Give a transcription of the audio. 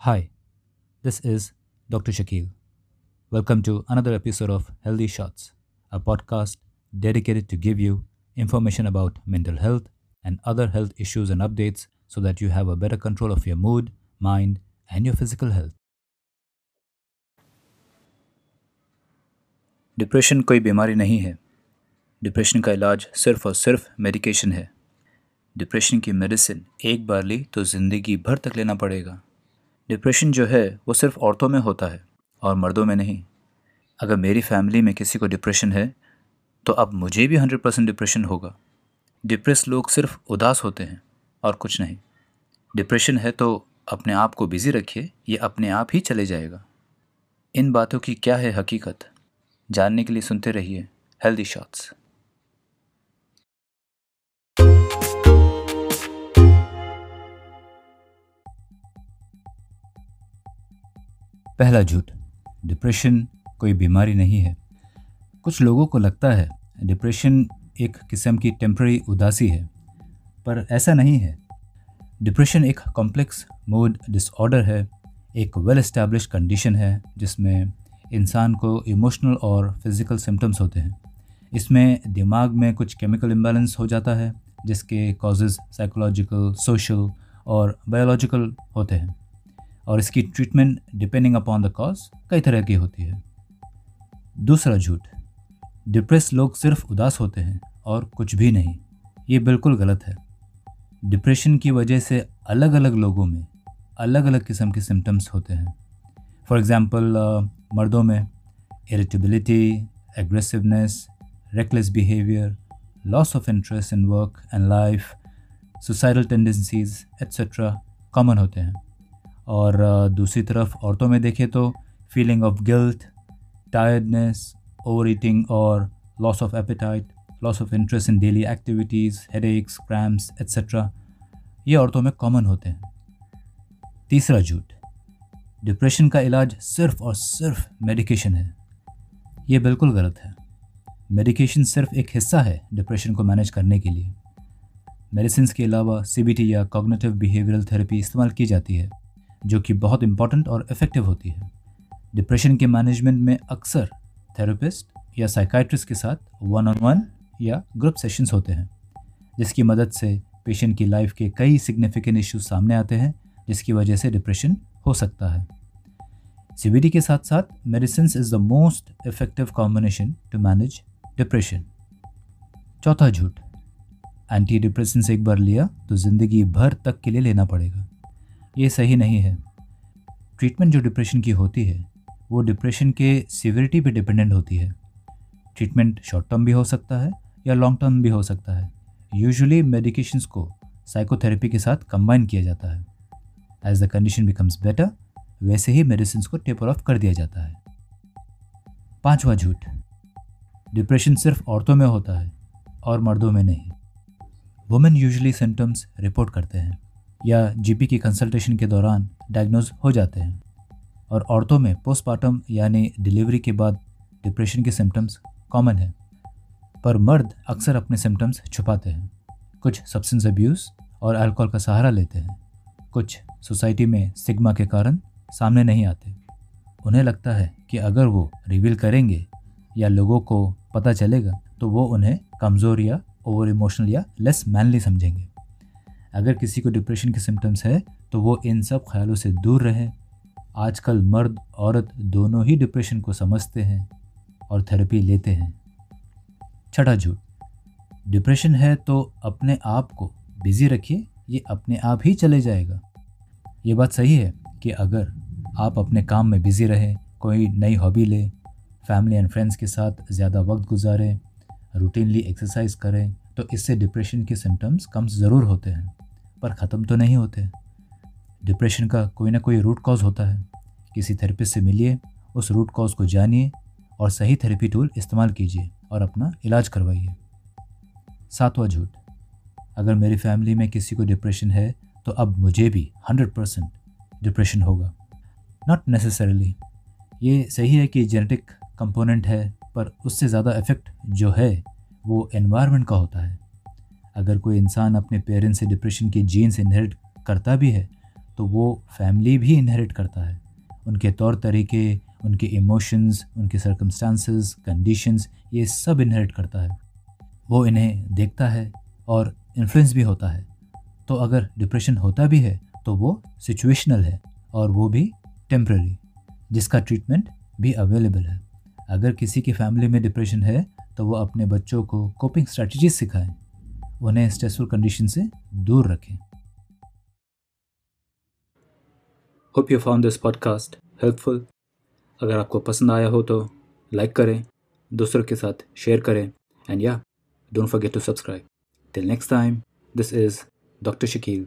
Hi, this is Dr. Shakil. Welcome to another episode of Healthy Shots, a podcast dedicated to give you information about mental health and other health issues and updates so that you have a better control of your mood, mind, and your physical health. Depression कोई बीमारी नहीं है depression का इलाज सिर्फ़ और सिर्फ़ medication है डिप्रेशन की मेडिसिन एक बार ली तो ज़िंदगी भर तक लेना पड़ेगा डिप्रेशन जो है, वो सिर्फ़ औरतों में होता है और मर्दों में नहीं। अगर मेरी फैमिली में किसी को डिप्रेशन है तो अब मुझे भी हंड्रेड परसेंट डिप्रेशन होगा। डिप्रेस लोग सिर्फ़ उदास होते हैं और कुछ नहीं। डिप्रेशन है तो अपने आप को बिज़ी रखिए, ये अपने आप ही चले जाएगा। इन बातों की क्या है हकीकत? जानने के लिए सुनते रहिए हेल्दी शॉट्स पहला झूठ डिप्रेशन कोई बीमारी नहीं है। कुछ लोगों को लगता है डिप्रेशन एक किस्म की टेम्प्रेरी उदासी है, पर ऐसा नहीं है। डिप्रेशन एक कॉम्प्लेक्स मूड डिसऑर्डर है, एक वेल इस्टेब्लिश कंडीशन है, जिसमें इंसान को इमोशनल और फ़िज़िकल सिम्टम्स होते हैं। इसमें दिमाग में कुछ केमिकल इम्बेलेंस हो जाता है, जिसके कॉजेज़ साइकोलॉजिकल सोशल और बायोलॉजिकल होते हैं। और इसकी treatment depending upon the cause कई तरह की होती है। दूसरा झूठ। डिप्रेस लोग सिर्फ़ उदास होते हैं और कुछ भी नहीं। ये बिल्कुल गलत है। डिप्रेशन की वजह से अलग अलग लोगों में अलग अलग किस्म के सिम्टम्स होते हैं। फॉर एग्ज़ाम्पल मर्दों में irritability aggressiveness reckless behaviour loss of interest in work and life suicidal tendencies etcetera common होते हैं। और दूसरी तरफ़ औरतों में देखें तो feeling of guilt tiredness overeating और loss of appetite loss of interest in daily activities headaches cramps etcetera ये औरतों में कॉमन होते हैं। तीसरा झूठ डिप्रेशन का इलाज सिर्फ़ और सिर्फ़ मेडिकेशन है। ये बिल्कुल गलत है। मेडिकेशन सिर्फ़ एक हिस्सा है डिप्रेशन को मैनेज करने के लिए। मेडिसिन के अलावा सीबीटी या कॉग्निटिव बिहेवियरल थेरेपी इस्तेमाल की जाती है। जो कि बहुत इंपॉर्टेंट और इफ़ेक्टिव होती है। डिप्रेशन के मैनेजमेंट में अक्सर थेरेपिस्ट या साइकाइट्रिस्ट के साथ वन ऑन वन या ग्रुप सेशंस होते हैं, जिसकी मदद से पेशेंट की लाइफ के कई सिग्निफिकेंट इश्यूज़ सामने आते हैं, जिसकी वजह से डिप्रेशन हो सकता है। सीबीडी के साथ साथ medicine is the most effective combination to manage depression चौथा झूठ एंटी डिप्रेशन से एक बार लिया तो ज़िंदगी भर तक के लिए लेना पड़ेगा। ये सही नहीं है। ट्रीटमेंट जो डिप्रेशन की होती है, वो डिप्रेशन के सीवरिटी पे डिपेंडेंट होती है। ट्रीटमेंट शॉर्ट टर्म भी हो सकता है या लॉन्ग टर्म भी हो सकता है। यूजुअली मेडिकेशंस को साइकोथेरेपी के साथ कंबाइन किया जाता है। As the condition becomes better वैसे ही मेडिसिन को टेपर ऑफ़ कर दिया जाता है। पांचवा झूठ। डिप्रेशन सिर्फ़ औरतों में होता है और मर्दों में नहीं। वुमेन यूजली सिम्टम्स रिपोर्ट करते हैं। या जीपी की कंसल्टेशन के दौरान डायग्नोज हो जाते हैं। और औरतों में पोस्टमार्टम यानी डिलीवरी के बाद डिप्रेशन के सिम्टम्स कॉमन है, पर मर्द अक्सर अपने सिम्टम्स छुपाते हैं। कुछ सब्सटेंस अब्यूज़ और अल्कोहल का सहारा लेते हैं। कुछ सोसाइटी में सिग्मा के कारण सामने नहीं आते। उन्हें लगता है कि अगर वो रिवील करेंगे या लोगों को पता चलेगा तो वो उन्हें कमज़ोर या ओवर इमोशनल या लेस मैनली समझेंगे। अगर किसी को डिप्रेशन के सिम्टम्स है तो वो इन सब ख्यालों से दूर रहे। आजकल मर्द, औरत दोनों ही डिप्रेशन को समझते हैं और थेरेपी लेते हैं। छठा झूठ। डिप्रेशन है तो अपने आप को बिज़ी रखिए, ये अपने आप ही चले जाएगा। ये बात सही है कि अगर आप अपने काम में बिज़ी रहें, कोई नई हॉबी लें फैमिली एंड फ्रेंड्स के साथ ज़्यादा वक्त गुजारें रूटीनली एक्सरसाइज करें तो इससे डिप्रेशन के सिम्टम्स कम ज़रूर होते हैं। पर ख़त्म तो नहीं होते। डिप्रेशन का कोई ना कोई रूट कॉज होता है। किसी थेरेपिस्ट से मिलिए, उस रूट कॉज को जानिए और सही थेरेपी टूल इस्तेमाल कीजिए और अपना इलाज करवाइए। सातवां झूठ। अगर मेरी फैमिली में किसी को डिप्रेशन है तो अब मुझे भी हंड्रेड परसेंट डिप्रेशन होगा। नॉट नेसेसरली ये सही है कि जेनेटिक कंपोनेंट है, पर उससे ज़्यादा इफ़ेक्ट जो है, वो एनवायरनमेंट का होता है। अगर कोई इंसान अपने पेरेंट्स से डिप्रेशन के जीन्स इनहेरिट करता भी है तो वो फैमिली भी इनहेरिट करता है। उनके तौर तरीके, उनके इमोशंस उनके सर्कमस्टांसेस कंडीशंस ये सब इनहेरिट करता है। वो इन्हें देखता है और इन्फ्लुएंस भी होता है। तो अगर डिप्रेशन होता भी है तो वो सिचुएशनल है और वो भी टेम्प्ररी जिसका ट्रीटमेंट भी अवेलेबल है। अगर किसी की फैमिली में डिप्रेशन है तो वो अपने बच्चों को कोपिंग स्ट्रैटेजीज सिखाएँ। उन्हें स्ट्रेसफुल कंडीशन से दूर रखें। Hope you found this podcast helpful अगर आपको पसंद आया हो तो लाइक करें, दूसरों के साथ शेयर करें। एंड या don't forget to subscribe till next time this is doctor Shakeel